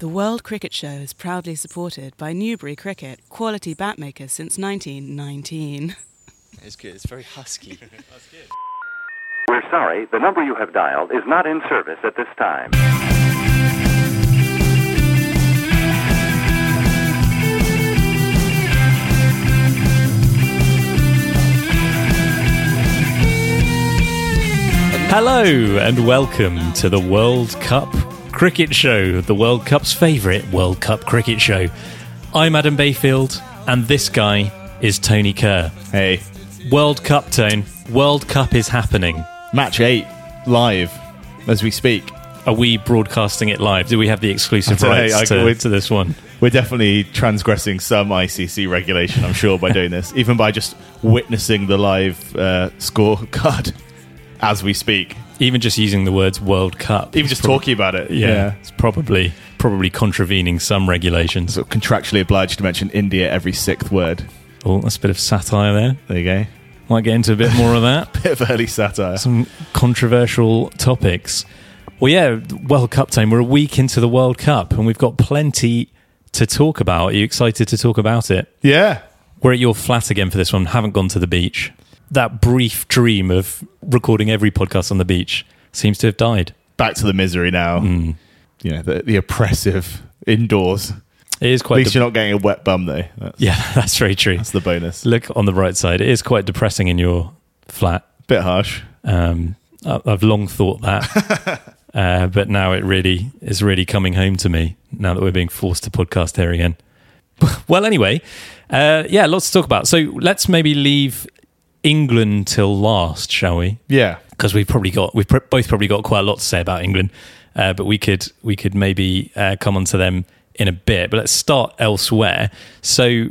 The World Cricket Show is proudly supported by Newbery Cricket, quality bat makers since 1919. It's good. It's very husky. We're sorry, the number you have dialed is not in service at this time. Hello and welcome to the World Cup Cricket Show, the World Cup's favourite World Cup cricket show. I'm Adam Bayfield, and this guy is Tony Kerr. Hey, World Cup, Tone. World Cup is happening. match eight live as we speak. Are we broadcasting it live? Do we have the exclusive rights I- to, to this one? We're definitely transgressing some ICC regulation, I'm sure, by doing this, even by just witnessing the live uh, scorecard as we speak, Even just using the words World Cup. even just prob- talking about it. Yeah, it's probably probably contravening some regulations. Sort of contractually obliged to mention India every sixth word. Oh, that's a bit of satire there. There you go. Might get into a bit more of that. Bit of early satire. some controversial topics. Well, yeah, World Cup time. We're a week into the World Cup, and we've got plenty to talk about. Are you excited to talk about it? Yeah. We're at your flat again for this one. Haven't gone to the beach. That brief dream of recording every podcast on the beach seems to have died. Back to the misery now. Mm. You know, the, the oppressive indoors. It is quite. At least de- you're not getting a wet bum, though. That's, yeah, that's very true. that's the bonus. Look on the bright side. It is quite depressing in your flat. Bit harsh. Um, I- I've long thought that, uh, but now it really is really coming home to me. Now that we're being forced to podcast here again. well, anyway, uh, yeah, lots to talk about. So let's maybe leave England till last, shall we? Yeah. Because we've probably got we've pr- both probably got quite a lot to say about England, uh, but we could we could maybe uh, come on to them in a bit. But let's start elsewhere. So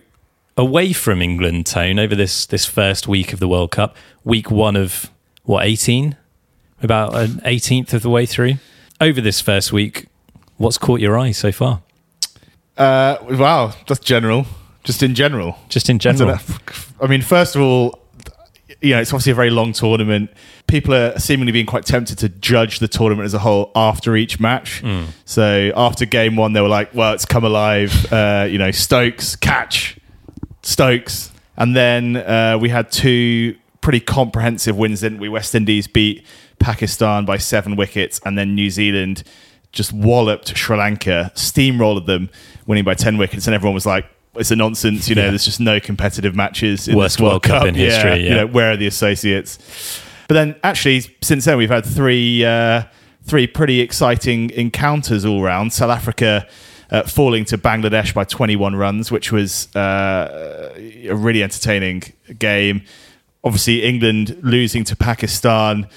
away from England, Tone, over this this first week of the World Cup, week one of what eighteen, about an eighteenth of the way through. Over this first week, what's caught your eye so far? Uh, wow, that's general. Just in general. Just in general. I mean, first of all, you know, it's obviously a very long tournament. People are seemingly being quite tempted to judge the tournament as a whole after each match. Hmm. So after game one, they were like, well, it's come alive. Uh, you know, Stokes, catch, Stokes. And then uh, we had two pretty comprehensive wins, didn't we? West Indies beat Pakistan by seven wickets, and then New Zealand just walloped Sri Lanka, steamrolled them, winning by 10 wickets. And everyone was like, it's a nonsense. You know, Yeah. there's just no competitive matches in Worst World, World Cup Cup in history, You yeah. know, where are the associates? But then, actually, since then, we've had three uh, three pretty exciting encounters all round. South Africa uh, falling to Bangladesh by 21 runs, which was uh, a really entertaining game. Obviously, England losing to Pakistan,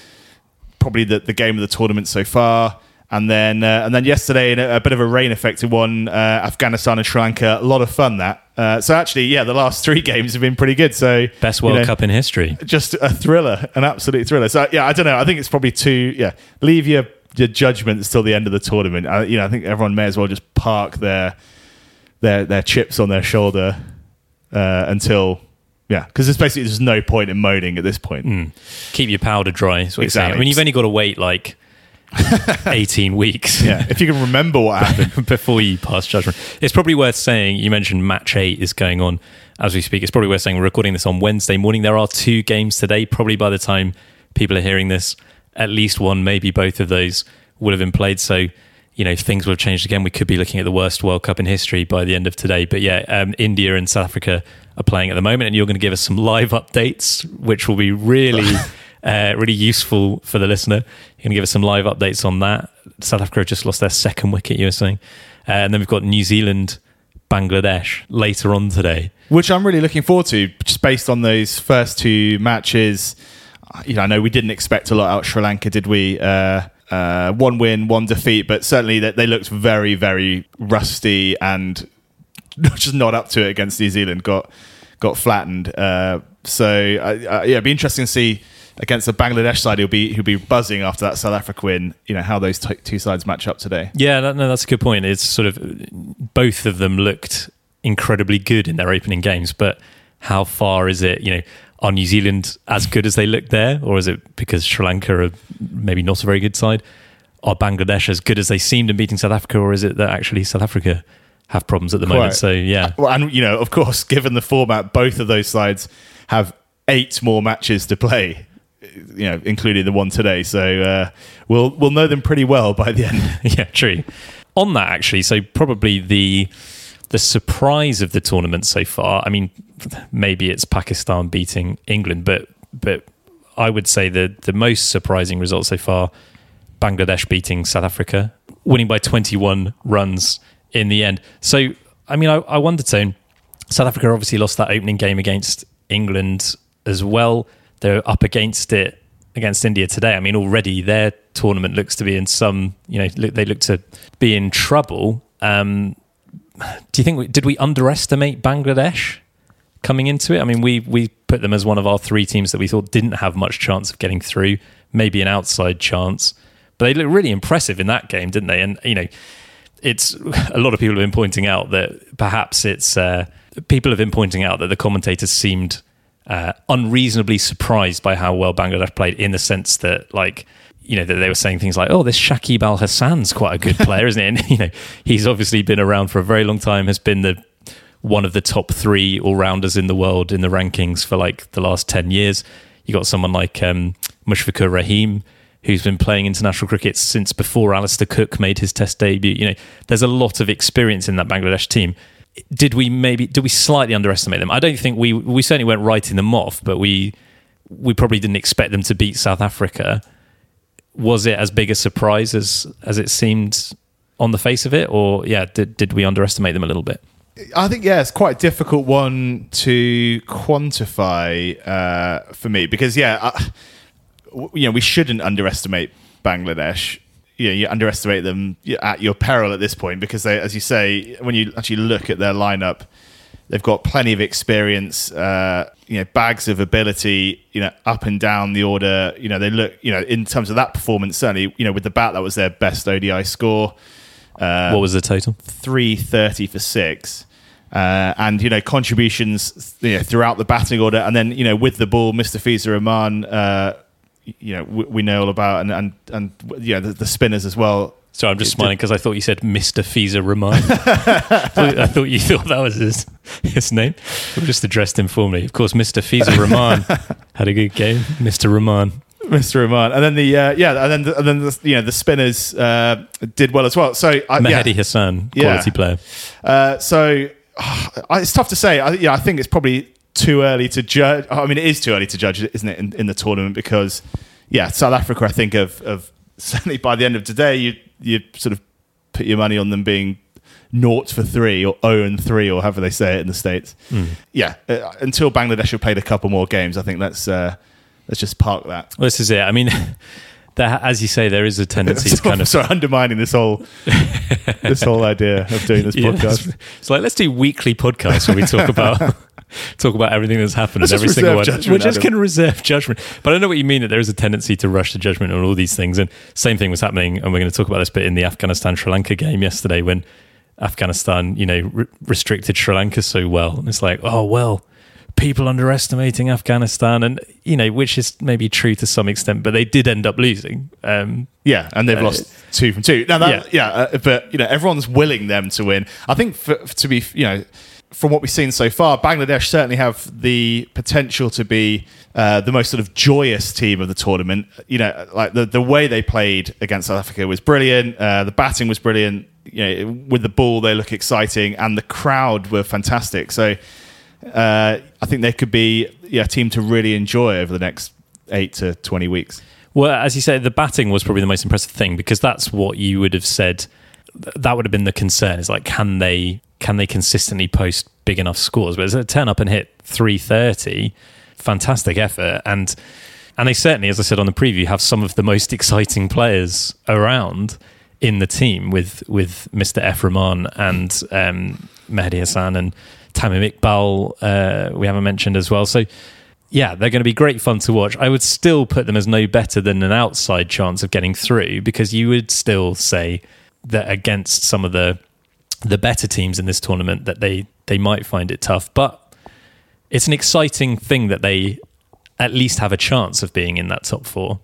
probably the, the game of the tournament so far. And then, uh, and then yesterday, in a, a bit of a rain-affected one, uh, Afghanistan and Sri Lanka. A lot of fun that. Uh, so actually, yeah, the last three games have been pretty good. So best you World know, Cup in history. just a thriller, an absolute thriller. So yeah, I don't know. I think it's probably too. Yeah, leave your your judgments till the end of the tournament. I, you know, I think everyone may as well just park their their their chips on their shoulder uh, until yeah, because there's basically there's no point in moaning at this point. Keep your powder dry. Is what you're saying. I mean, you've only got to wait like 18 weeks. Yeah, if you can remember what happened. before you pass judgment. It's probably worth saying, you mentioned match eight is going on as we speak. It's probably worth saying we're recording this on Wednesday morning. There are two games today. Probably by the time people are hearing this, at least one, maybe both of those would have been played. So, you know, things will have changed again. We could be looking at the worst World Cup in history by the end of today. But yeah, um, India and South Africa are playing at the moment, and you're going to give us some live updates, which will be really. Uh, really useful for the listener. You can give us some live updates on that. South Africa just lost their second wicket, you were saying. Uh, and then we've got New Zealand, Bangladesh later on today. which I'm really looking forward to, just based on those first two matches. Uh, You know, I know we didn't expect a lot out of Sri Lanka, did we? Uh, Uh, one win, one defeat, but certainly that they looked very, very rusty and just not up to it against New Zealand. Got got flattened. Uh, so uh, uh, yeah, it'd be interesting to see against the Bangladesh side who'll be who'll be buzzing after that South Africa win. You know how those t- two sides match up today. Yeah, that, no, that's a good point. It's sort of both of them looked incredibly good in their opening games, but how far is it? You know, are New Zealand as good as they looked there, or is it because Sri Lanka are maybe not a very good side? Are Bangladesh as good as they seemed in beating South Africa, or is it that actually South Africa have problems at the moment? Quite. So yeah, uh, Well, and you know, of course, given the format, both of those sides have eight more matches to play. You know, including the one today. So uh, we'll we'll know them pretty well by the end. yeah, true. On that, actually, so probably the the surprise of the tournament so far. I mean, maybe it's Pakistan beating England, but but I would say the the most surprising result so far: Bangladesh beating South Africa, winning by 21 runs in the end. So, I mean, I, I wonder, Tone, South Africa obviously lost that opening game against England as well. They're up against it against India today. I mean, already their tournament looks to be in some, you know, they look to be in trouble. Um, do you think we, did we underestimate Bangladesh coming into it? I mean, we we put them as one of our three teams that we thought didn't have much chance of getting through, maybe an outside chance, but they looked really impressive in that game, didn't they? And you know, it's a lot of people have been pointing out that perhaps it's uh, people have been pointing out that the commentators seemed uh, unreasonably surprised by how well Bangladesh played in the sense that like you know that they were saying things like oh this Shakib Al Hasan's quite a good player isn't he? And you know he's obviously been around for a very long time has been the one of the top 3 all-rounders in the world in the rankings for like the last 10 years. You got someone like um, Mushfiqur Rahim who's been playing international cricket since before Alastair Cook made his test debut. You know there's a lot of experience in that Bangladesh team did we maybe did we slightly underestimate them? I don't think we we certainly weren't writing them off, but we we probably didn't expect them to beat South Africa. Was it as big a surprise as as it seemed on the face of it, or yeah, did did we underestimate them a little bit? I think yeah, it's quite a difficult one to quantify uh, for me because yeah, I, you know, we shouldn't underestimate Bangladesh you know, you underestimate them at your peril at this point because they, as you say, when you actually look at their lineup, they've got plenty of experience, uh, you know, bags of ability, you know, up and down the order. You know, they look, you know, in terms of that performance, certainly, you know, with the bat, that was their best ODI score. Uh, what was the total? 330 for six. Uh, and you know contributions you know, throughout the batting order, and then you know with the ball, Mustafizur Rahman, uh, you know we, we, know all about, and and and yeah, the, the spinners as well. So I'm just smiling because I thought you said Mr. Fiza Rahman. I thought you thought that was his his name. We just addressed him formally. Of course, Mr. Fiza Rahman had a good game. Mr. Rahman. Mr. Rahman, and then the uh, yeah, and then the, and then the, you know the spinners uh, did well as well. So uh, Mehidy yeah. Hasan, quality yeah. player. Uh, so it's tough to say. I, yeah, I think it's probably too early to judge. I mean, it is too early to judge, isn't it, in, in the tournament? Because yeah, South Africa, I think of, of certainly by the end of today, you you sort of put your money on them being naught for three or O and three or however they say it in the states. Mm. Yeah, uh, until Bangladesh have played a couple more games, I think let's uh, let's just park that. Well, this is it. I mean. As you say, there is a tendency to kind of sorry undermining this whole this whole idea of doing this yeah, podcast. It's like let's do weekly podcasts where we talk about talk about everything that's happened and every single one. We're just going to reserve judgment. But I know what you mean that there is a tendency to rush to judgment on all these things. And same thing was happening, and we're going to talk about this bit in the Afghanistan Sri Lanka game yesterday when Afghanistan, you know, re- restricted Sri Lanka so well. And it's like, oh well, people underestimating Afghanistan, and you know, which is maybe true to some extent, but they did end up losing. Um, yeah, and they've uh, lost two from two. Now, that, yeah, yeah uh, but you know, everyone's willing them to win. I think for, to be, you know from what we've seen so far, Bangladesh certainly have the potential to be uh, the most sort of joyous team of the tournament. You know, like the, the way they played against South Africa was brilliant. Uh, the batting was brilliant. You know, with the ball, they look exciting, and the crowd were fantastic. So, uh, I think they could be yeah, a team to really enjoy over the next eight to twenty weeks. Well, as you said, the batting was probably the most impressive thing because that's what you would have said. That would have been the concern. Is like, can they can they consistently post big enough scores? But a turn up and hit 330, fantastic effort. And And they certainly, as I said on the preview, have some of the most exciting players around in the team with with Mr. Eframan and um, Mehdi Hassan and Tamim Iqbal. Uh, we haven't mentioned as well. So yeah, they're going to be great fun to watch. I would still put them as no better than an outside chance of getting through because you would still say that against some of the the better teams in this tournament that they they might find it tough. But it's an exciting thing that they at least have a chance of being in that top four.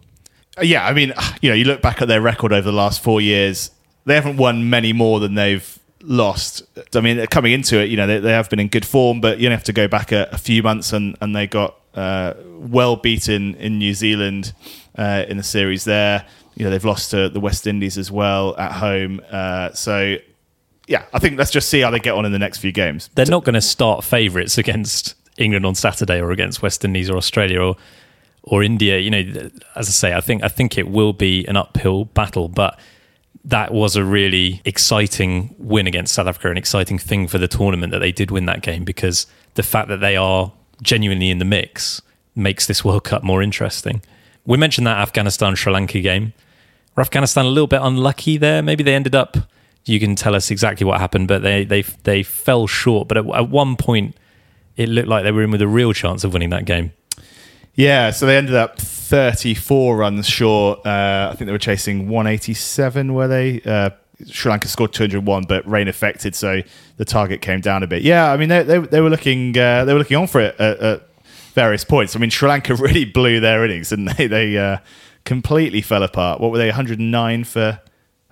Uh, Yeah, I mean, you know, you look back at their record over the last four years, they haven't won many more than they've lost. I mean, coming into it, you know, they, they have been in good form, but you only have to go back a, a few months and, and they got uh, well beaten in New Zealand uh, in the series there. You know, they've lost to the West Indies as well at home. Uh, so, yeah, I think let's just see how they get on in the next few games. They're not going to start favourites against England on Saturday or against West Indies or Australia or or India. You know, as I say, I think I think it will be an uphill battle, but that was a really exciting win against South Africa, an exciting thing for the tournament that they did win that game because the fact that they are genuinely in the mix makes this World Cup more interesting. We mentioned that Afghanistan Sri Lanka game. Were Afghanistan a little bit unlucky there? Maybe they ended up. You can tell us exactly what happened, but they they they fell short. But at, at one point, it looked like they were in with a real chance of winning that game. Yeah, so they ended up 34 runs short. Uh, I think they were chasing 187, were they? Uh, Sri Lanka scored 201, but rain affected, so the target came down a bit. Yeah, I mean they they, they were looking uh, they were looking on for it at, at various points. I mean Sri Lanka really blew their innings, didn't they they uh, completely fell apart. What were they? 109 for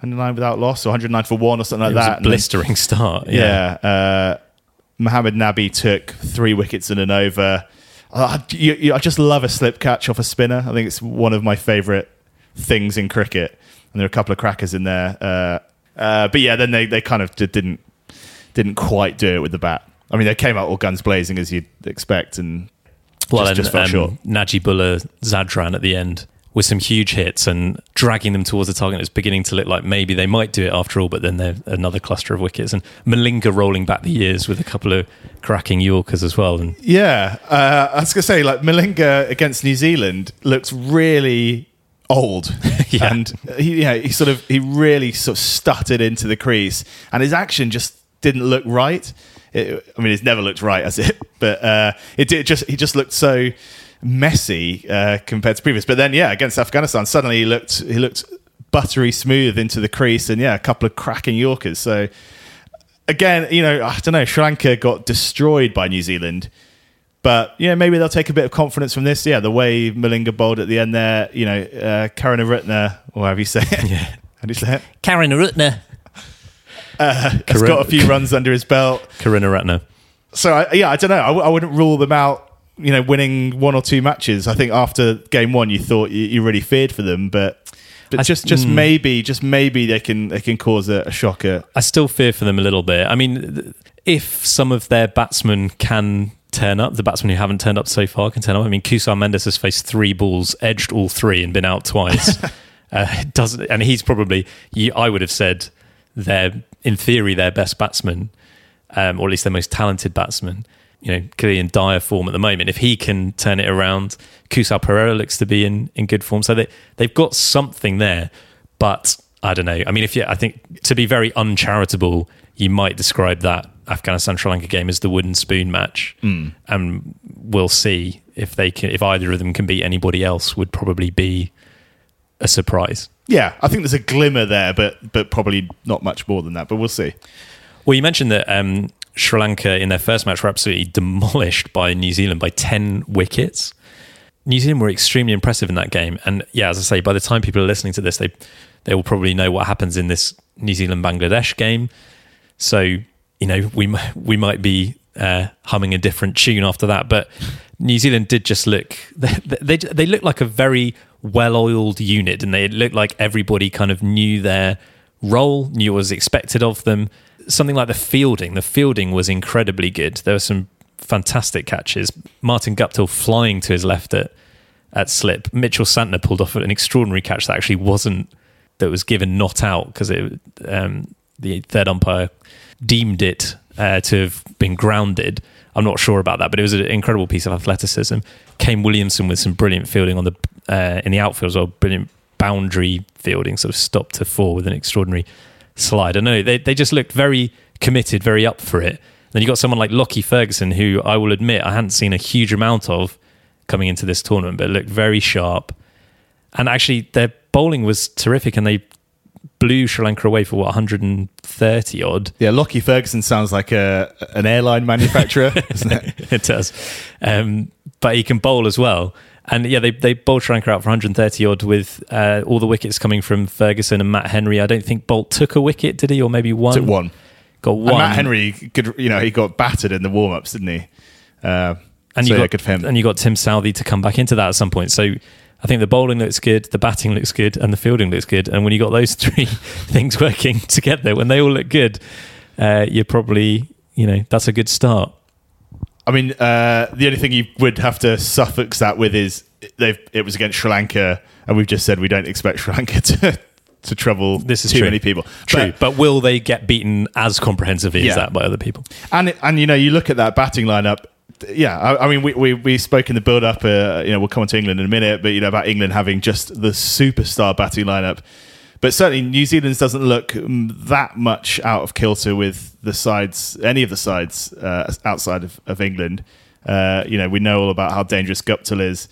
109 without loss, or 109 for one, or something like It was that. a And then- blistering start. yeah. Uh, Mohammed Nabi took three wickets in an over. Uh, you, you, I just love a slip catch off a spinner. I think it's one of my favourite things in cricket. And there are a couple of crackers in there. Uh, uh, but yeah, then they, they kind of didn't didn't quite do it with the bat. I mean, they came out all guns blazing as you'd expect, and well, just, and, just fell um, short. Najibullah Zadran at the end with some huge hits and dragging them towards the target. It's beginning to look like maybe they might do it after all, but then they're another cluster of wickets. And Malinga rolling back the years with a couple of cracking Yorkers as well. And Yeah, uh, I was gonna say like Malinga against New Zealand looks really old, Yeah. and he, yeah, he sort of he really sort of stuttered into the crease, and his action just didn't look right. It, I mean, it's never looked right as it, but uh, it did just he just looked so messy uh, compared to previous. But then, yeah, against Afghanistan, suddenly he looked he looked buttery smooth into the crease, and yeah, a couple of cracking Yorkers. So again, you know, I don't know. Sri Lanka got destroyed by New Zealand, but yeah, maybe they'll take a bit of confidence from this. Yeah, the way Malinga bowled at the end there, you know, uh, Karunaratne, or however you say it. Yeah. How do you say it? Karen Arutna. Has got a few runs under his belt. Karina Ratna. So I, yeah, I don't know. I, w- I wouldn't rule them out. You know, winning one or two matches. I think after game one, you thought you, you really feared for them, but but I- just just mm. maybe, just maybe they can they can cause a, a shocker. I still fear for them a little bit. I mean, if some of their batsmen can turn up, the batsmen who haven't turned up so far can turn up. I mean, Kusal Mendis has faced three balls, edged all three, and been out twice. uh, doesn't, and he's probably, you, I would have said, their in theory their best batsman, um, or at least their most talented batsman. You know, clearly in dire form at the moment. If he can turn it around, Kusal Perera looks to be in, in good form. So they they've got something there, but I don't know. I mean, if you, I think to be very uncharitable, you might describe that Afghanistan Sri Lanka game as the wooden spoon match, and we'll see if they can, if either of them can beat anybody else. Would probably be a surprise. Yeah, I think there's a glimmer there, but but probably not much more than that. But we'll see. Well, you mentioned that um, Sri Lanka in their first match were absolutely demolished by New Zealand by 10 wickets. New Zealand were extremely impressive in that game. And yeah, as I say, by the time people are listening to this, they, they will probably know what happens in this New Zealand Bangladesh game. So, you know, we, we might be uh, humming a different tune after that. But New Zealand did just look, they, they, they looked like a very well oiled unit and they looked like everybody kind of knew their role, knew what was expected of them. Something like the fielding, the fielding was incredibly good. There were some fantastic catches. Martin Guptill flying to his left at, at slip. Mitchell Santner pulled off an extraordinary catch that actually wasn't, that was given not out because it um, the third umpire deemed it uh, to have been grounded. I'm not sure about that, but it was an incredible piece of athleticism. Kane Williamson with some brilliant fielding on the uh, in the outfield as well, brilliant boundary fielding, sort of stop to four with an extraordinary slide. I know they they just looked very committed, very up for it. Then you got someone like Lockie Ferguson, who I will admit I hadn't seen a huge amount of coming into this tournament, but looked very sharp. And actually, their bowling was terrific, and they blew Sri Lanka away for what 130 odd. Yeah, Lockie Ferguson sounds like a an airline manufacturer, doesn't it? it does, um, but he can bowl as well. And yeah, they they bowled Lanka out for 130 odd with uh, all the wickets coming from Ferguson and Matt Henry. I don't think Boult took a wicket, did he, or maybe one? Took one. Got one. And Matt Henry, could, you know, he got battered in the warm ups, didn't he? Uh, and so you yeah, got good for him. and you got Tim Southey to come back into that at some point. So I think the bowling looks good, the batting looks good, and the fielding looks good. And when you got those three things working together, when they all look good, uh, you're probably you know that's a good start. I mean, uh, the only thing you would have to suffix that with is they've it was against Sri Lanka, and we've just said we don't expect Sri Lanka to to trouble This is too true. many people. True, But- but, will they get beaten as comprehensively Yeah. as that by other people? And and you know, you look at that batting lineup. Yeah, I, I mean, we, we we spoke in the build up. Uh, you know, we'll come on to England in a minute, but you know about England having just the superstar batting lineup. But certainly, New Zealand's doesn't look mm, that much out of kilter with the sides, any of the sides uh, outside of, of England. Uh, you know, we know all about how dangerous Guptill is.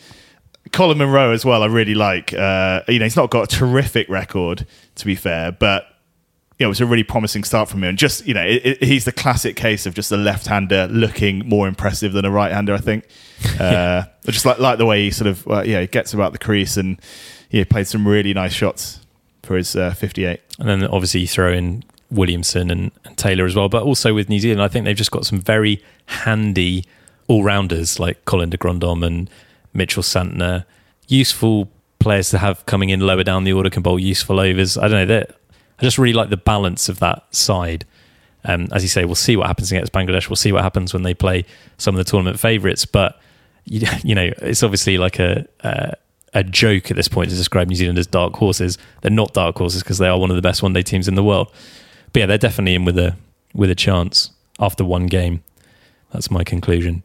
Colin Munro as well. I really like. Uh, you know, he's not got a terrific record, to be fair, but you know, it was a really promising start from him. And just, you know, it, it, he's the classic case of just a left-hander looking more impressive than a right-hander. I think. Uh, I just like like the way he sort of, uh, yeah, he gets about the crease and yeah, played some really nice shots for his uh, 58. And then obviously you throw in Williamson and, and Taylor as well. But also with New Zealand, I think they've just got some very handy all rounders like Colin de Grandhomme and Mitchell Santner. Useful players to have coming in lower down the order can bowl useful overs. I don't know. I just really like the balance of that side. Um, as you say, we'll see what happens against Bangladesh. We'll see what happens when they play some of the tournament favourites. But you, you know, it's obviously like a, a a joke at this point to describe New Zealand as dark horses. They're not dark horses because they are one of the best one day teams in the world. But yeah, they're definitely in with a with a chance after one game. That's my conclusion.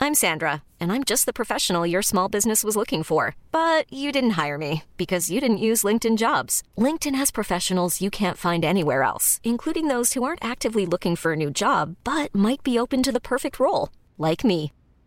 I'm Sandra, and I'm just the professional your small business was looking for. But you didn't hire me because you didn't use LinkedIn jobs. LinkedIn has professionals you can't find anywhere else, including those who aren't actively looking for a new job but might be open to the perfect role, like me.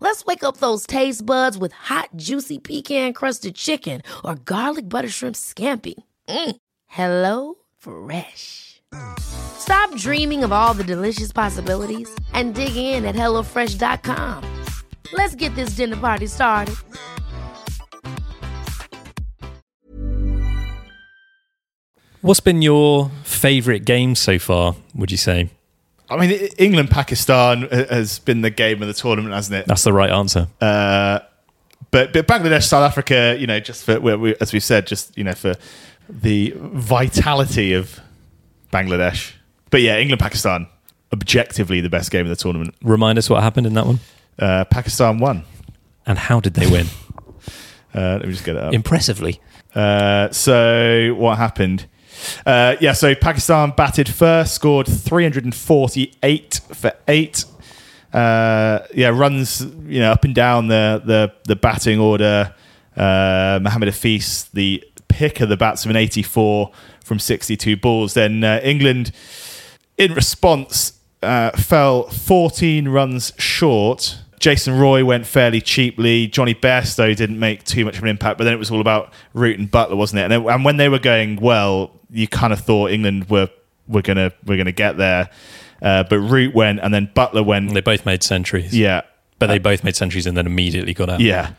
Let's wake up those taste buds with hot, juicy pecan-crusted chicken or garlic butter shrimp scampi. Mm. Hello Fresh. Stop dreaming of all the delicious possibilities and dig in at HelloFresh.com. Let's get this dinner party started. What's been your favourite game so far? Would you say I mean, England Pakistan has been the game of the tournament, hasn't it? that's the right answer? Uh, but but Bangladesh, South Africa, you know, just for we- we- as we said, just you know, for the vitality of Bangladesh. But yeah, England Pakistan, objectively the best game of the tournament. Remind us what happened in that one, Uh, Pakistan won. and how did they win? Uh, let me just get it up. Impressively. Uh, so what happened? Uh, yeah, so Pakistan batted first, scored 348 for eight. Uh, yeah, runs you know up and down the the, the batting order. Uh, Hafeez, the pick of the batsman, 84 from 62 balls. Then uh, England, in response, uh, fell 14 runs short. Jason Roy went fairly cheaply. Jonny Bairstow didn't make too much of an impact, but then it was all about Root and Buttler, wasn't it? And, then, and when they were going well, you kind of thought England were were gonna were gonna get there. Uh, but Root went, and then Buttler went. They both made centuries. Yeah, But they both made centuries and then immediately got out. yeah.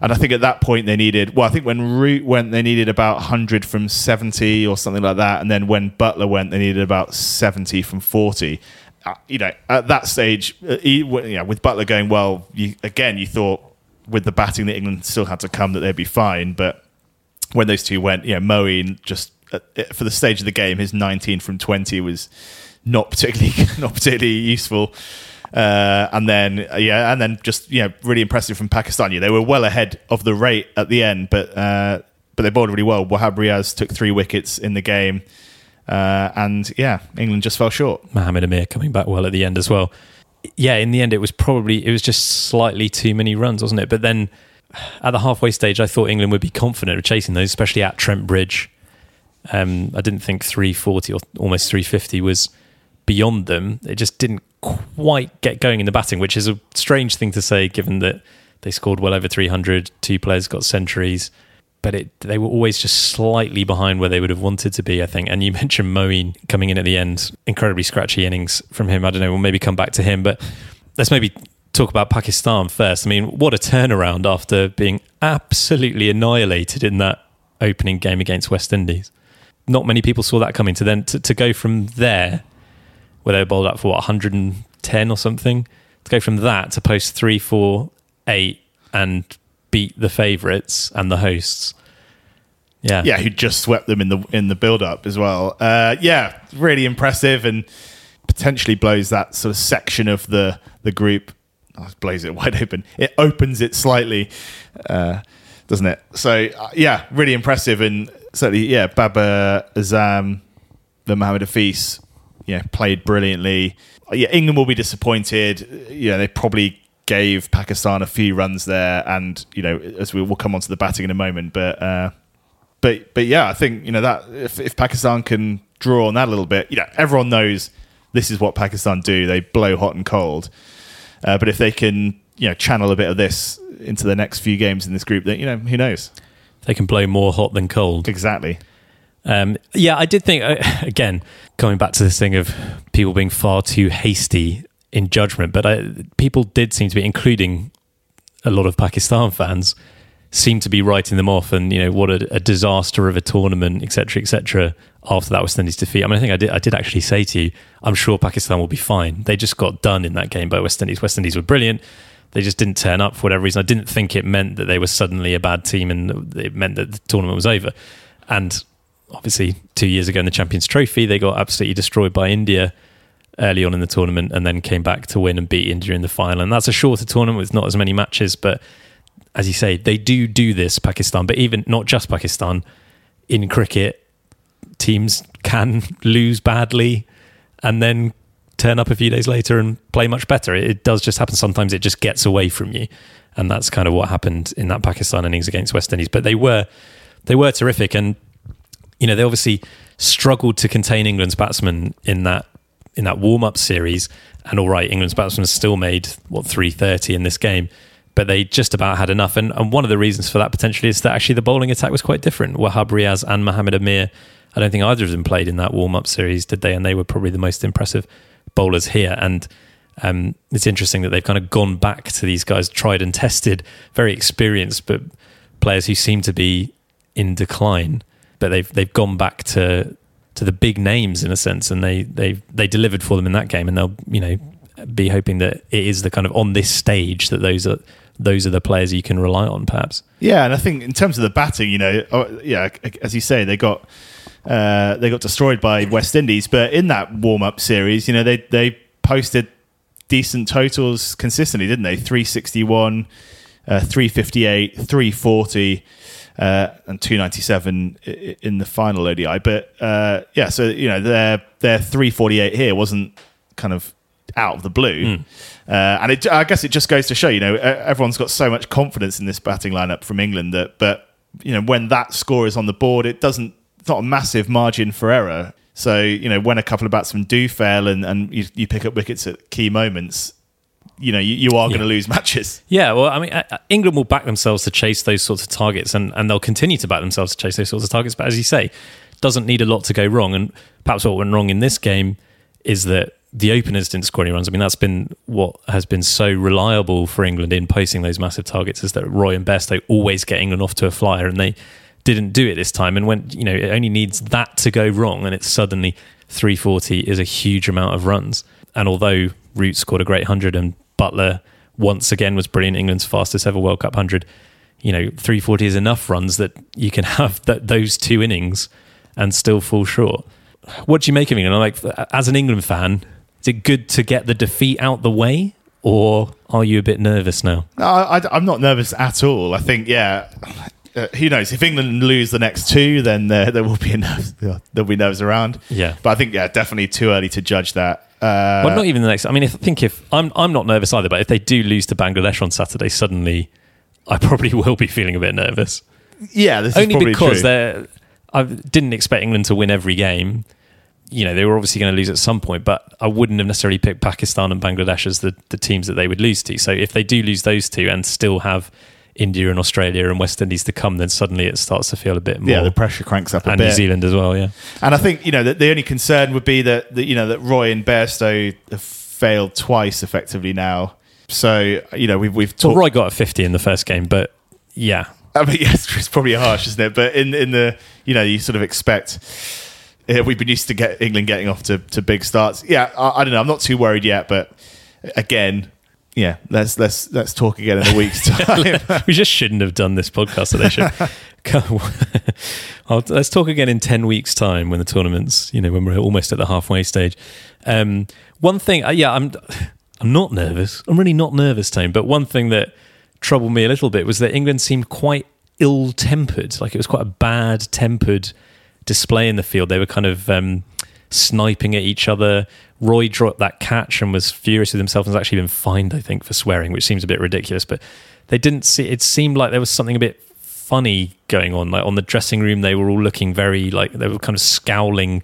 And I think at that point they needed, well, I think when Root went, they needed about 100 from 70 or something like that. And then when Buttler went, they needed about 70 from 40. Uh, you know, at that stage, uh, he, w- yeah, with Buttler going well, you, again, you thought with the batting that England still had to come that they'd be fine. But when those two went, you know, Moeen just for the stage of the game, his 19 from 20 was not particularly not particularly useful. Uh, and then yeah, and then just you know really impressive from Pakistan. Yeah, they were well ahead of the rate at the end, but uh, but they bowled really well. Wahab Riaz took three wickets in the game, uh, and yeah, England just fell short. Mohamed Amir coming back well at the end as well. Yeah, in the end, it was probably it was just slightly too many runs, wasn't it? But then at the halfway stage, I thought England would be confident of chasing those, especially at Trent Bridge. Um, I didn't think 340 or almost 350 was beyond them. It just didn't quite get going in the batting, which is a strange thing to say given that they scored well over 300, two players got centuries, but it, they were always just slightly behind where they would have wanted to be, I think. And you mentioned Moeen coming in at the end, incredibly scratchy innings from him. I don't know, we'll maybe come back to him, but let's maybe talk about Pakistan first. I mean, what a turnaround after being absolutely annihilated in that opening game against West Indies. Not many people saw that coming to then to, to go from there where they were bowled up for what 110 or something. To go from that to post three, four, eight, and beat the favourites and the hosts. Yeah, yeah, who just swept them in the in the build up as well. Uh, yeah, really impressive and potentially blows that sort of section of the the group. Oh, blows it wide open. It opens it slightly, uh, doesn't it? So uh, yeah, really impressive and certainly yeah, Babar Azam, the Mohammad Hafeez yeah, played brilliantly. Yeah, England will be disappointed. Yeah, they probably gave Pakistan a few runs there, and you know, as we will come on to the batting in a moment, but uh, but but yeah, I think you know that if, if Pakistan can draw on that a little bit, you know, everyone knows this is what Pakistan do. They blow hot and cold. Uh, but if they can, you know, channel a bit of this into the next few games in this group, then you know, who knows? They can blow more hot than cold. Exactly. Um, yeah, I did think uh, again coming back to this thing of people being far too hasty in judgment, but I, people did seem to be, including a lot of Pakistan fans, seem to be writing them off, and you know what a, a disaster of a tournament, etc., etc. After that West Indies defeat, I mean, I think I did. I did actually say to you, I'm sure Pakistan will be fine. They just got done in that game by West Indies. West Indies were brilliant. They just didn't turn up for whatever reason. I didn't think it meant that they were suddenly a bad team and it meant that the tournament was over. And obviously two years ago in the Champions Trophy, they got absolutely destroyed by India early on in the tournament and then came back to win and beat India in the final. And that's a shorter tournament with not as many matches, but as you say, they do do this, Pakistan, but even not just Pakistan, in cricket, teams can lose badly and then turn up a few days later and play much better. It does just happen. Sometimes it just gets away from you. And that's kind of what happened in that Pakistan innings against West Indies. But they were they were terrific. And you know, they obviously struggled to contain England's batsmen in that in that warm up series. And all right, England's batsmen still made what three thirty in this game, but they just about had enough. And, and one of the reasons for that potentially is that actually the bowling attack was quite different. Wahab Riaz and Mohamed Amir, I don't think either of them played in that warm up series, did they? And they were probably the most impressive bowlers here. And um, it's interesting that they've kind of gone back to these guys, tried and tested, very experienced, but players who seem to be in decline but they've they've gone back to to the big names in a sense, and they they they delivered for them in that game, and they'll you know be hoping that it is the kind of on this stage that those are those are the players you can rely on, perhaps. Yeah, and I think in terms of the batting, you know, oh, yeah, as you say, they got uh, they got destroyed by West Indies, but in that warm up series, you know, they they posted decent totals consistently, didn't they? Three sixty one, uh, three fifty eight, three forty uh, and 297 in the final ODI. But uh, yeah, so you know their their 348 here wasn't kind of out of the blue, mm. uh, and it, I guess it just goes to show you know everyone's got so much confidence in this batting lineup from England that but you know when that score is on the board, it doesn't not a massive margin for error. So you know when a couple of batsmen do fail and and you, you pick up wickets at key moments, you know you, you are going to lose matches. Yeah, well, I mean, uh, uh, England will back themselves to chase those sorts of targets, and, and they'll continue to back themselves to chase those sorts of targets. But as you say, doesn't need a lot to go wrong. And perhaps what went wrong in this game is that the openers didn't score any runs. I mean, that's been what has been so reliable for England in posting those massive targets is that Roy and Best they always get England off to a flyer, and they didn't do it this time. And when you know it only needs that to go wrong, and it's suddenly 340 is a huge amount of runs. And although Root scored a great hundred and Buttler once again was brilliant. England's fastest ever World Cup hundred. You know, three forty is enough runs that you can have that those two innings and still fall short. What do you make of England? I'm like as an England fan, is it good to get the defeat out the way, or are you a bit nervous now? No, I, am not nervous at all. I think, yeah, uh, who knows? If England lose the next two, then there, there will be enough. There'll be nerves around. Yeah, but I think, yeah, definitely too early to judge that. Uh, well, not even the next. I mean, if, I think if I'm, I'm not nervous either. But if they do lose to Bangladesh on Saturday, suddenly, I probably will be feeling a bit nervous. Yeah, only because they're. I didn't expect England to win every game you know, they were obviously going to lose at some point, but I wouldn't have necessarily picked Pakistan and Bangladesh as the, the teams that they would lose to. So if they do lose those two and still have India and Australia and West Indies to come, then suddenly it starts to feel a bit more. Yeah, the pressure cranks up a and bit. New Zealand as well, yeah. And I think, you know, that the only concern would be that, that, you know, that Roy and Bairstow have failed twice effectively now. So, you know, we've, we've talked. Well, Roy got a 50 in the first game, but yeah. I mean, yes, it's probably harsh, isn't it? But in, in the, you know, you sort of expect uh, we've been used to get England getting off to, to big starts. Yeah, I, I, don't know. I'm not too worried yet, but again, yeah, let's let's let's talk again in a week's time. we just shouldn't have done this podcast today. Should let's talk again in ten weeks' time when the tournament's you know when we're almost at the halfway stage. Um, one thing, uh, yeah, I'm I'm not nervous. I'm really not nervous, Tone. But one thing that troubled me a little bit was that England seemed quite ill-tempered. Like it was quite a bad-tempered display in the field. They were kind of um, sniping at each other. Roy dropped that catch and was furious with himself and has actually been fined, I think, for swearing, which seems a bit ridiculous. But they didn't see. It seemed like there was something a bit funny going on. Like on the dressing room, they were all looking very like they were kind of scowling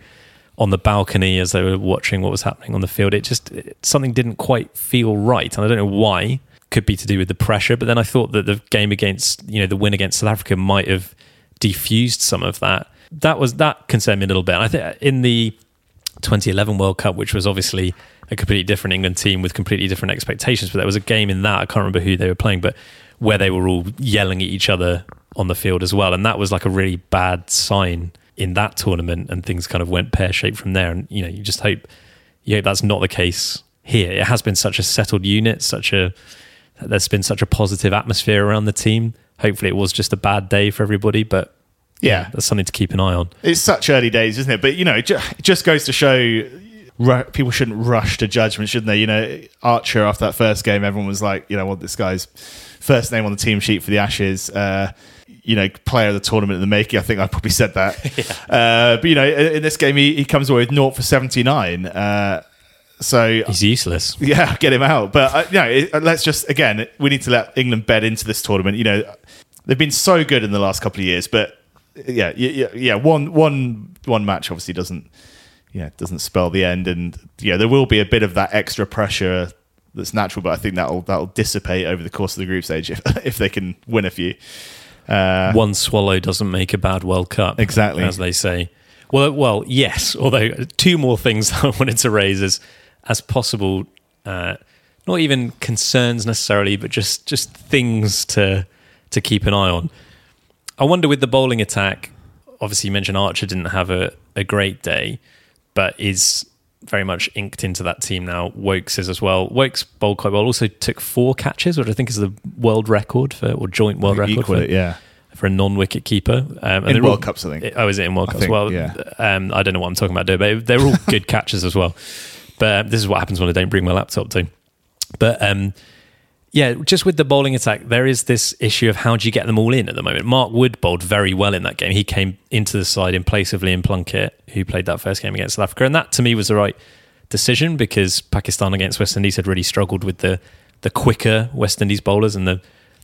on the balcony as they were watching what was happening on the field. It just it, something didn't quite feel right, and I don't know why. Could be to do with the pressure, but then I thought that the game against you know the win against South Africa might have defused some of that that was that concerned me a little bit. And I think in the 2011 World Cup, which was obviously a completely different England team with completely different expectations, but there was a game in that I can't remember who they were playing, but where they were all yelling at each other on the field as well, and that was like a really bad sign in that tournament, and things kind of went pear shaped from there. And you know, you just hope, you hope that's not the case here. It has been such a settled unit, such a there's been such a positive atmosphere around the team. Hopefully, it was just a bad day for everybody, but yeah, that's something to keep an eye on. It's such early days, isn't it? But you know, it just goes to show people shouldn't rush to judgment, shouldn't they? You know, Archer after that first game, everyone was like, you know, what this guy's first name on the team sheet for the Ashes. Uh, you know, player of the tournament in the making. I think I probably said that. yeah. uh, but you know, in this game, he, he comes away with naught for seventy nine. Uh, so he's useless. Yeah, get him out. But uh, you know, it, let's just again, we need to let England bed into this tournament. You know, they've been so good in the last couple of years, but yeah, yeah, yeah. One, one, one match obviously doesn't, yeah, doesn't spell the end, and yeah, there will be a bit of that extra pressure that's natural, but I think that'll that'll dissipate over the course of the group stage if if they can win a few. Uh, One swallow doesn't make a bad World Cup, exactly as they say. Well, well, yes. Although two more things I wanted to raise as as possible, uh, not even concerns necessarily, but just just things to to keep an eye on. I wonder with the bowling attack, obviously you mentioned Archer didn't have a, a great day, but is very much inked into that team now. Woakes is as well. Woakes bowled quite well. Also took four catches, which I think is the world record for or joint world record for, it, yeah. for a non-wicket keeper. Um, in World all, Cups, I think. Oh, is it in World Cups? well, yeah. um, I don't know what I'm talking about, but they're all good catches as well. But um, this is what happens when I don't bring my laptop to. But um, yeah, just with the bowling attack, there is this issue of how do you get them all in at the moment. Mark Wood bowled very well in that game. He came into the side in place of Liam Plunkett, who played that first game against South Africa. And that to me was the right decision because Pakistan against West Indies had really struggled with the, the quicker West Indies bowlers and the,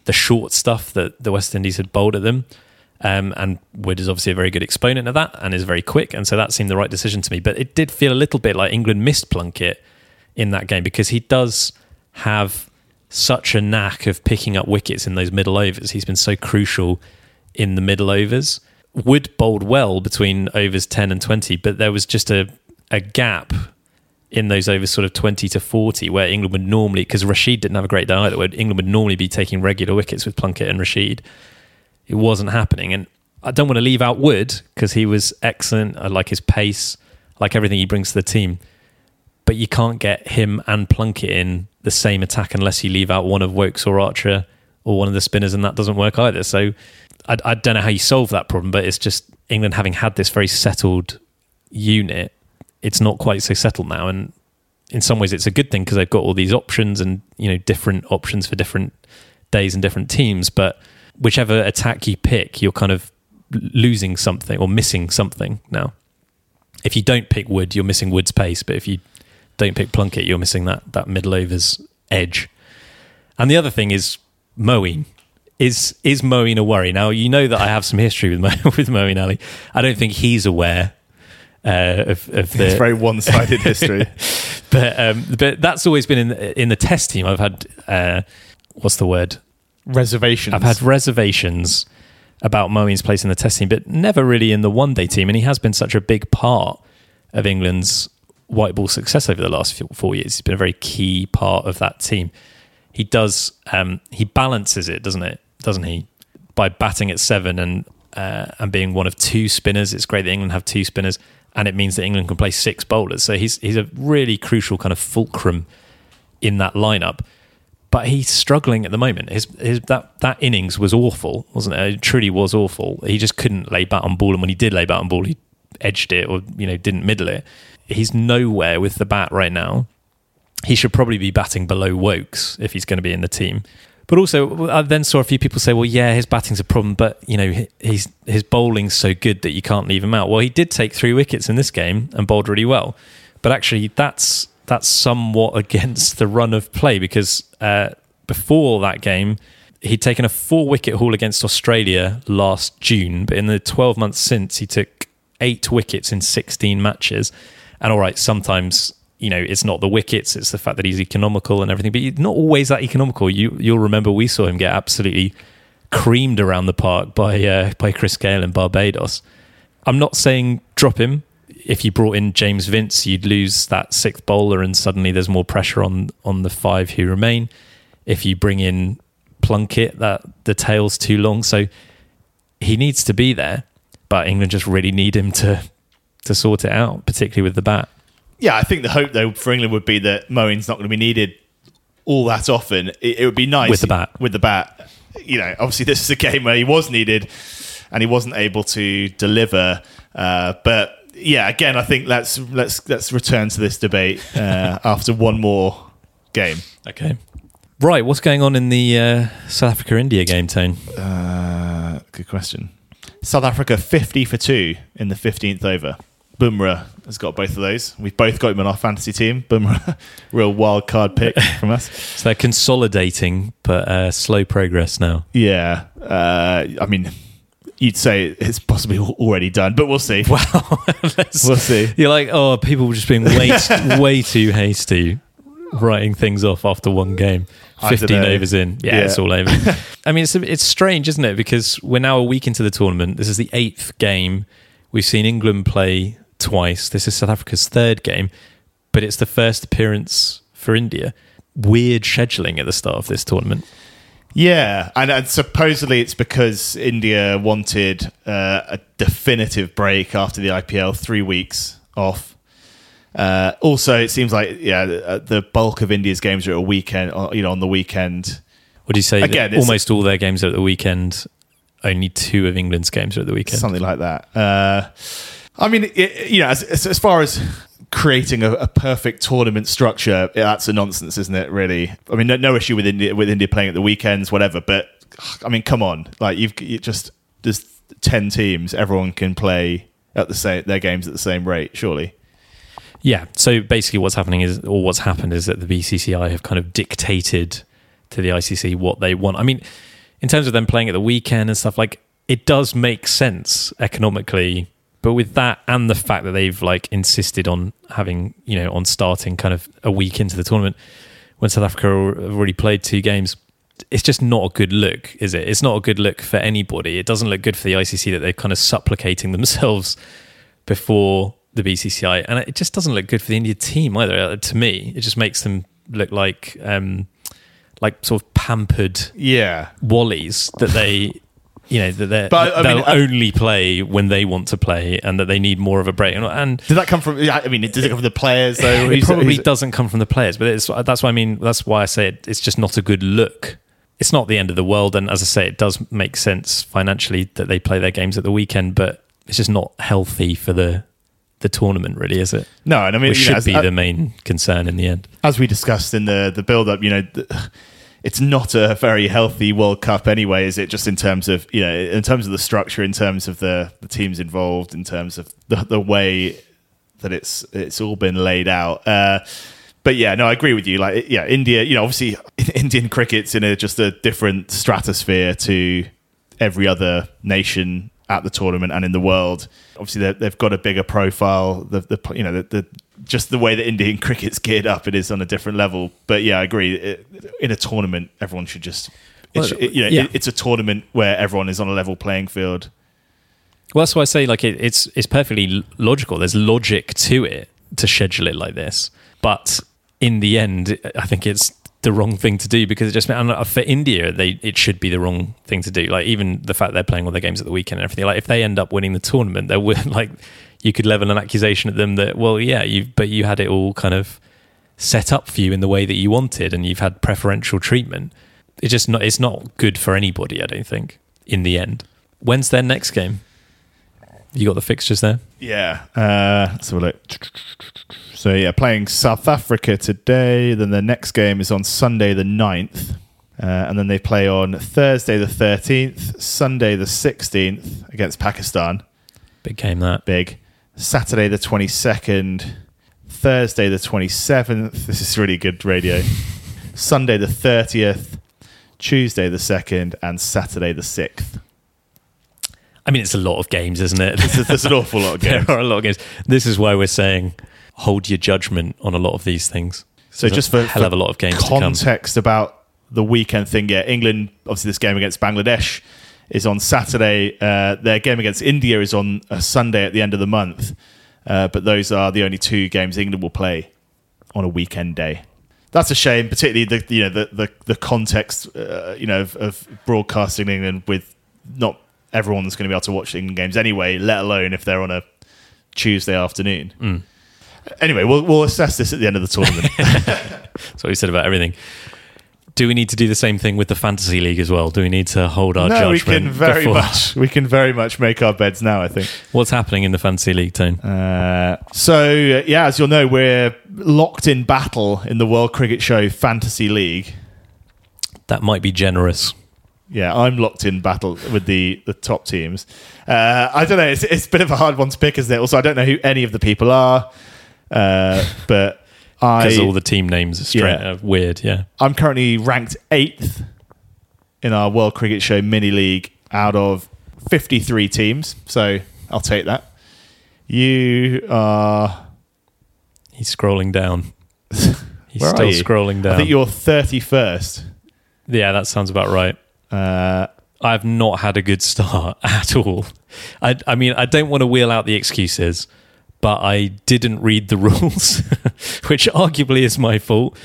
the short stuff that the West Indies had bowled at them. Um, and Wood is obviously a very good exponent of that and is very quick. And so that seemed the right decision to me. But it did feel a little bit like England missed Plunkett in that game because he does have such a knack of picking up wickets in those middle overs. He's been so crucial in the middle overs. Wood bowled well between overs 10 and 20, but there was just a, a gap in those overs sort of 20 to 40 where England would normally, because Rashid didn't have a great day either, where England would normally be taking regular wickets with Plunkett and Rashid. It wasn't happening. And I don't want to leave out Wood because he was excellent. I like his pace, I like everything he brings to the team. But you can't get him and Plunkett in the same attack unless you leave out one of Woakes or Archer or one of the spinners, and that doesn't work either. So I, I don't know how you solve that problem, but it's just England having had this very settled unit. It's not quite so settled now, and in some ways, it's a good thing because they've got all these options and you know different options for different days and different teams. But whichever attack you pick, you're kind of losing something or missing something now. If you don't pick Wood, you're missing Wood's pace, but if you don't pick Plunkett, you're missing that that middle overs edge. And the other thing is Moeen. Is is Moeen a worry? Now you know that I have some history with Mo, with Moeen Ali. I don't think he's aware uh, of, of the It's very one-sided history. but um, but that's always been in the, in the test team. I've had uh, what's the word? Reservations. I've had reservations about Moeen's place in the test team, but never really in the one day team. And he has been such a big part of England's white ball success over the last four years. He's been a very key part of that team. He does um, he balances it, doesn't it? Doesn't he? By batting at seven and uh, and being one of two spinners, it's great that England have two spinners, and it means that England can play six bowlers. So he's he's a really crucial kind of fulcrum in that lineup but he's struggling at the moment. His, his that that innings was awful, wasn't it? It truly was awful. He just couldn't lay bat on ball, and when he did lay bat on ball, he edged it or you know didn't middle it. He's nowhere with the bat right now. He should probably be batting below Woakes if he's going to be in the team. But also, I then saw a few people say, "Well, yeah, his batting's a problem, but you know, he's his bowling's so good that you can't leave him out." Well, he did take three wickets in this game and bowled really well, but actually, that's that's somewhat against the run of play because uh, before that game, he'd taken a four wicket haul against Australia last June, but in the 12 months since, he took eight wickets in 16 matches. And all right, sometimes you know it's not the wickets; it's the fact that he's economical and everything. But he's not always that economical. You you'll remember we saw him get absolutely creamed around the park by uh, by Chris Gayle in Barbados. I'm not saying drop him if you brought in James Vince, you'd lose that sixth bowler, and suddenly there's more pressure on on the five who remain. If you bring in Plunkett, that the tail's too long, so he needs to be there. But England just really need him to to sort it out, particularly with the bat. Yeah, I think the hope though for England would be that Moeen's not going to be needed all that often. It, it would be nice with the bat. With the bat, you know, obviously this is a game where he was needed and he wasn't able to deliver. Uh, but yeah, again, I think let's let's let's return to this debate uh, after one more game. Okay. Right, what's going on in the uh, South Africa India game, Tone? Uh, good question. South Africa fifty for two in the fifteenth over. Bumrah has got both of those. We've both got him on our fantasy team. Bumrah, real wild card pick from us. so they're consolidating, but uh, slow progress now. Yeah, uh, I mean, you'd say it's possibly already done, but we'll see. Wow, we'll see. You're like, oh, people were just being way way too hasty, writing things off after one game. Fifteen overs in, yeah, yeah, it's all over. I mean, it's it's strange, isn't it? Because we're now a week into the tournament. This is the eighth game. We've seen England play twice. This is South Africa's third game, but it's the first appearance for India. Weird scheduling at the start of this tournament. Yeah, and, and, supposedly it's because India wanted uh, a definitive break after the IPL, three weeks off. Uh, also, it seems like yeah, the, the, bulk of India's games are at a weekend. uh, You know, on the weekend. Would you say again? Almost all their games are at the weekend. Only two of England's games are at the weekend. Something like that. Uh, I mean, it, you know, as, as far as creating a, a, perfect tournament structure, that's a nonsense, isn't it? Really, I mean, no, no, issue with India with India playing at the weekends, whatever. But I mean, come on, like you've you just there's ten teams, everyone can play at the same their games at the same rate, surely. Yeah. So basically, what's happening is, or what's happened is that the BCCI have kind of dictated to the ICC what they want. I mean, in terms of them playing at the weekend and stuff, like it does make sense economically but with that and the fact that they've like insisted on having, you know, on starting kind of a week into the tournament when South Africa have already played two games, it's just not a good look, is it? It's not a good look for anybody. It doesn't look good for the ICC that they're kind of supplicating themselves before the BCCI, and it just doesn't look good for the India team either. Uh, to me, it just makes them look like um, like sort of pampered yeah wallies that they you know that they're- But, I they'll mean, only play when they want to play, and that they need more of a break. And, and Did that come from? I mean, does it come from the players though? it probably who's- doesn't come from the players, but it's that's why I mean that's why I say it, it's just not a good look. It's not the end of the world, and as I say, it does make sense financially that they play their games at the weekend, but it's just not healthy for the the tournament, really, is it? No, and I mean, you should know, as- be the main concern in the end. as we discussed in the the build up, you know, th- it's not a very healthy World Cup anyway, is it? Just in terms of you know, in terms of the structure, in terms of the the teams involved, in terms of the the way that it's it's all been laid out. Uh, but yeah, no, I agree with you. Like, yeah, India, you know, obviously Indian cricket's in a just a different stratosphere to every other nation at the tournament and in the world. Obviously, they've- got a bigger profile. The, the you know the, the just the way that Indian cricket's geared up, it is on a different level. But yeah, I agree. It, in a tournament, everyone should just. Well, should, it- you know, yeah. it- it's a tournament where everyone is on a level playing field. Well, that's why I say like it, it's it's perfectly logical. There's logic to it to schedule it like this, but in the end, I think it's the wrong thing to do because it just and uh, for India, they it should be the wrong thing to do. Like even the fact they're playing all their games at the weekend and everything. Like if they end up winning the tournament, would like you could level an accusation at them that well, yeah, you but you had it all kind of set up for you in the way that you wanted, and you've had preferential treatment. It's just not. It's not good for anybody. I don't think. In the end, when's their next game? You got the fixtures there. Yeah. Uh, a look. So, yeah, playing South Africa today. Then the next game is on Sunday the 9th. Uh, and then they play on Thursday the 13th, Sunday the 16th against Pakistan. Big game that. Big. Saturday the 22nd, Thursday the 27th. This is really good radio. Sunday the 30th, Tuesday the 2nd, and Saturday the 6th. I mean, it's a lot of games, isn't it? There's, there's an awful lot of games. there are a lot of games. This is why we're saying hold your judgment on a lot of these things. So There's just a for hell for of a lot of games to come. context about the weekend thing, yeah, England obviously this game against Bangladesh is on Saturday. Uh, their game against India is on a Sunday at the end of the month. Uh, but those are the only two games England will play on a weekend day. That's a shame, particularly the you know the the, the context uh, you know of, of broadcasting England with not everyone's going to be able to watch England games anyway, let alone if they're on a Tuesday afternoon. Mm. Anyway, we'll we'll assess this at the end of the tournament. That's what we said about everything. Do we need to do the same thing with the fantasy league as well? Do we need to hold our no, we judgment? can very before- much we can very much make our beds now. I think. What's happening in the fantasy league, Tone? Uh, so uh, yeah, as you'll know, we're locked in battle in the World Cricket Show Fantasy League. That might be generous. Yeah, I'm locked in battle with the the top teams. Uh, I don't know. It's, it's a bit of a hard one to pick, isn't it? Also, I don't know who any of the people are, uh, but Because all the team names are straight, Yeah. uh, weird. Yeah. I'm currently ranked eighth in our World Cricket Show mini league out of 53 teams. So I'll take that. You are. He's scrolling down. He's Where still scrolling down. I think you're 31st. Yeah, that sounds about right. Uh, I've not had a good start at all. I, I mean, I don't want to wheel out the excuses, but I didn't read the rules, which arguably is my fault.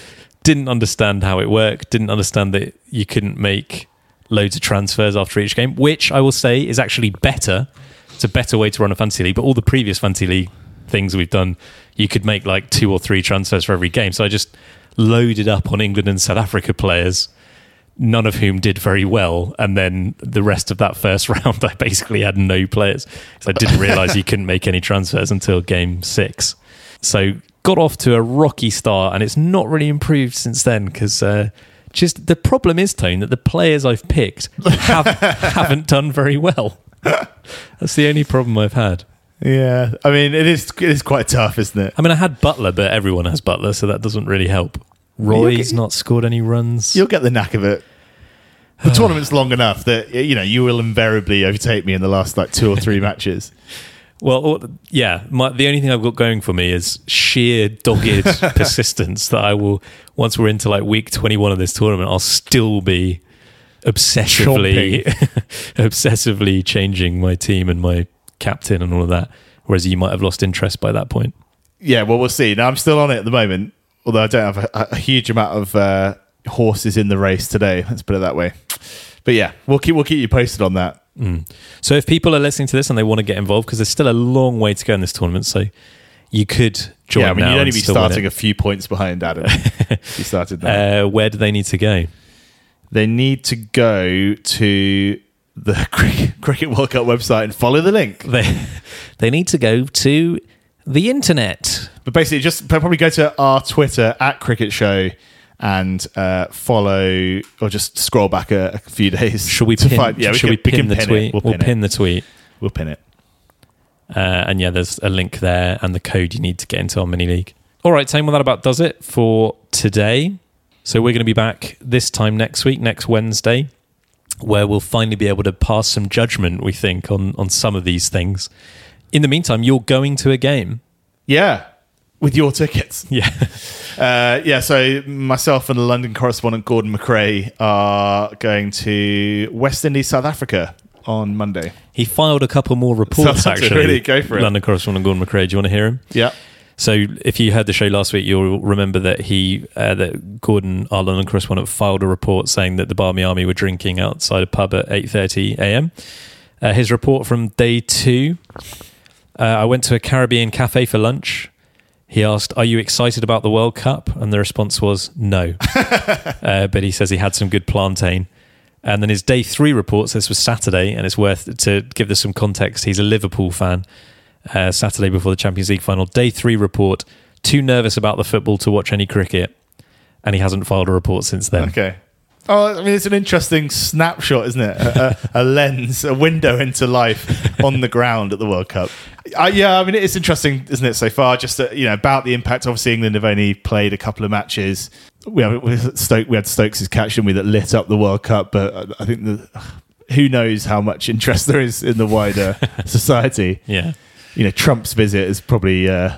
Didn't understand how it worked. Didn't understand that you couldn't make loads of transfers after each game, which I will say is actually better. It's a better way to run a fantasy league. But all the previous fantasy league things we've done, you could make like two or three transfers for every game. So I just loaded up on England and South Africa players none of whom did very well. And then the rest of that first round, I basically had no players because I didn't realize you couldn't make any transfers until game six. So got off to a rocky start, and it's not really improved since then because. Uh, just the problem is, Tone, that the players I've picked have, haven't done very well. That's the only problem I've had. yeah, I mean, it is it is quite tough, isn't it? I mean, I had Buttler, but everyone has Buttler, so that doesn't really help. Roy's not scored any runs. You'll get the knack of it. The tournament's long enough that you know you will invariably overtake me in the last like two or three matches. Well, yeah, my, the only thing I've got going for me is sheer dogged persistence that I will, once we're into like week 21 of this tournament, I'll still be obsessively, obsessively changing my team and my captain and all of that. Whereas you might have lost interest by that point. Yeah, well, we'll see. Now I'm still on it at the moment, although I don't have a, a huge amount of uh, horses in the race today. Let's put it that way. But yeah, we'll keep we'll keep you posted on that. Mm. So if people are listening to this and they want to get involved, because there's still a long way to go in this tournament, so you could join. yeah, I mean, you'd only be starting a few points behind Adam. you started now. Uh, where do they need to go? they need to go to the Cricket, Cricket World Cup website and follow the link. They they need to go to the internet. But basically, just probably go to our Twitter at Cricket Show and uh, follow, or just scroll back a, a few days. Should we to pin? find- yeah, should we, pin, the tweet? We'll We'll, pin, pin it. the tweet. We'll pin it. Uh, and yeah, there's a link there and the code you need to get into our mini league. All right, Tame, well, that about does it for today. So we're going to be back this time next week, next Wednesday, where we'll finally be able to pass some judgment, we think, on, on some of these things. In the meantime, you're going to a game. Yeah, with your tickets. Yeah. Uh, yeah, so myself and the London correspondent Gordon McRae are going to West Indies, South Africa on Monday. He filed a couple more reports, Sounds- actually. really, go for it. London correspondent Gordon McRae. Do you want to hear him? Yeah. So, if you heard the show last week, you'll remember that he, uh, that Gordon, our London correspondent, filed a report saying that the Barmy Army were drinking outside a pub at eight thirty a.m. Uh, his report from day two: uh, I went to a Caribbean cafe for lunch. He asked, "Are you excited about the World Cup?" And the response was no. uh, but he says he had some good plantain. And then his day three reports. This was Saturday, and it's worth to give this some context. He's a Liverpool fan. Uh, Saturday before the Champions League final. Day three report. Too nervous about the football to watch any cricket, and he hasn't filed a report since then. Okay. Oh, I mean, it's an interesting snapshot, isn't it? A, a, a lens, a window into life on the ground at the World Cup. Uh, yeah, I mean, it's interesting, isn't it, so far? Just uh, you know about the impact. Obviously, England have only played a couple of matches. We have Stoke. We had Stokes' catch, didn't we, that lit up the World Cup. But I think the who knows how much interest there is in the wider society. Yeah. You know, Trump's visit has probably uh,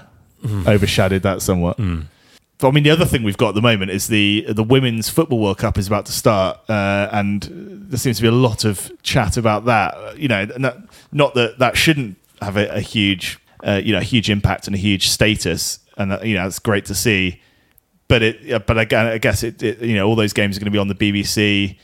overshadowed that somewhat. But I mean, the other thing we've got at the moment is the the women's football World Cup is about to start, uh, and there seems to be a lot of chat about that. You know, not, that that shouldn't have a, a huge, uh, you know, huge impact and a huge status, and uh, you know, it's great to see. But it, but again, I guess it, it, you know, all those games are going to be on the BBC.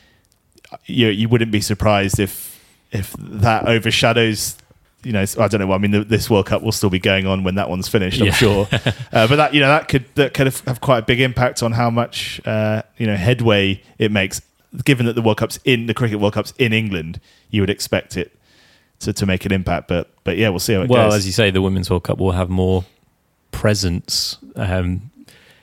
You you wouldn't be surprised if if that overshadows you know, I don't know. I mean, this World Cup will still be going on when that one's finished. I'm Yeah. sure, uh, but that you know that could that could have, quite a big impact on how much uh, you know headway it makes. Given that the World Cup's in the Cricket World Cup's in England, you would expect it to, to make an impact. But but yeah, we'll see how it Well, goes. Well, as you say, the Women's World Cup will have more presence. Um,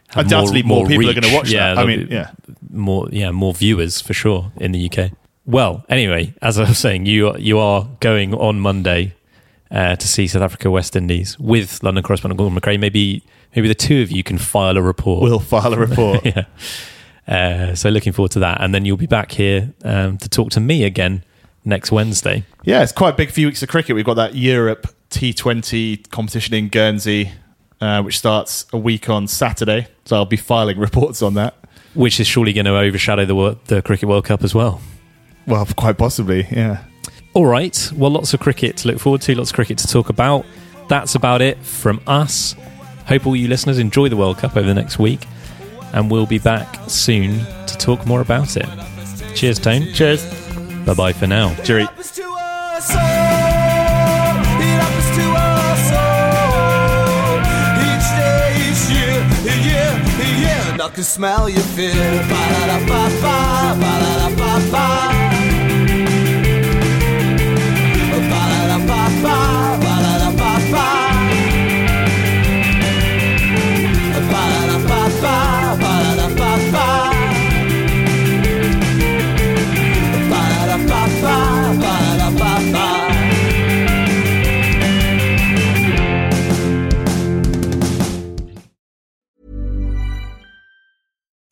have Undoubtedly more people are gonna watch that. I mean, yeah. more yeah more viewers for sure in the UK. Well, anyway, as I was saying, you you are going on Monday uh, to see South Africa West Indies with London correspondent Gordon McRae. Maybe maybe the two of you can file a report. we'll file a report. yeah. Uh, so looking forward to that, and then you'll be back here um, to talk to me again next Wednesday. Yeah, it's quite a big few weeks of cricket. We've got that Europe T20 competition in Guernsey, uh, which starts a week on Saturday. So I'll be filing reports on that. Which is surely going to overshadow the the Cricket World Cup as well. Well, quite possibly, yeah. All right. Well, lots of cricket to look forward to, lots of cricket to talk about. That's about it from us. Hope all you listeners enjoy the World Cup over the next week, and we'll be back soon to talk more about it. Cheers, Tone. Cheers. Bye bye for now. Jerry. I can smell your fear. Ba-da-da-ba-ba, ba-da-da-ba-ba. Ba-da-da-ba-ba,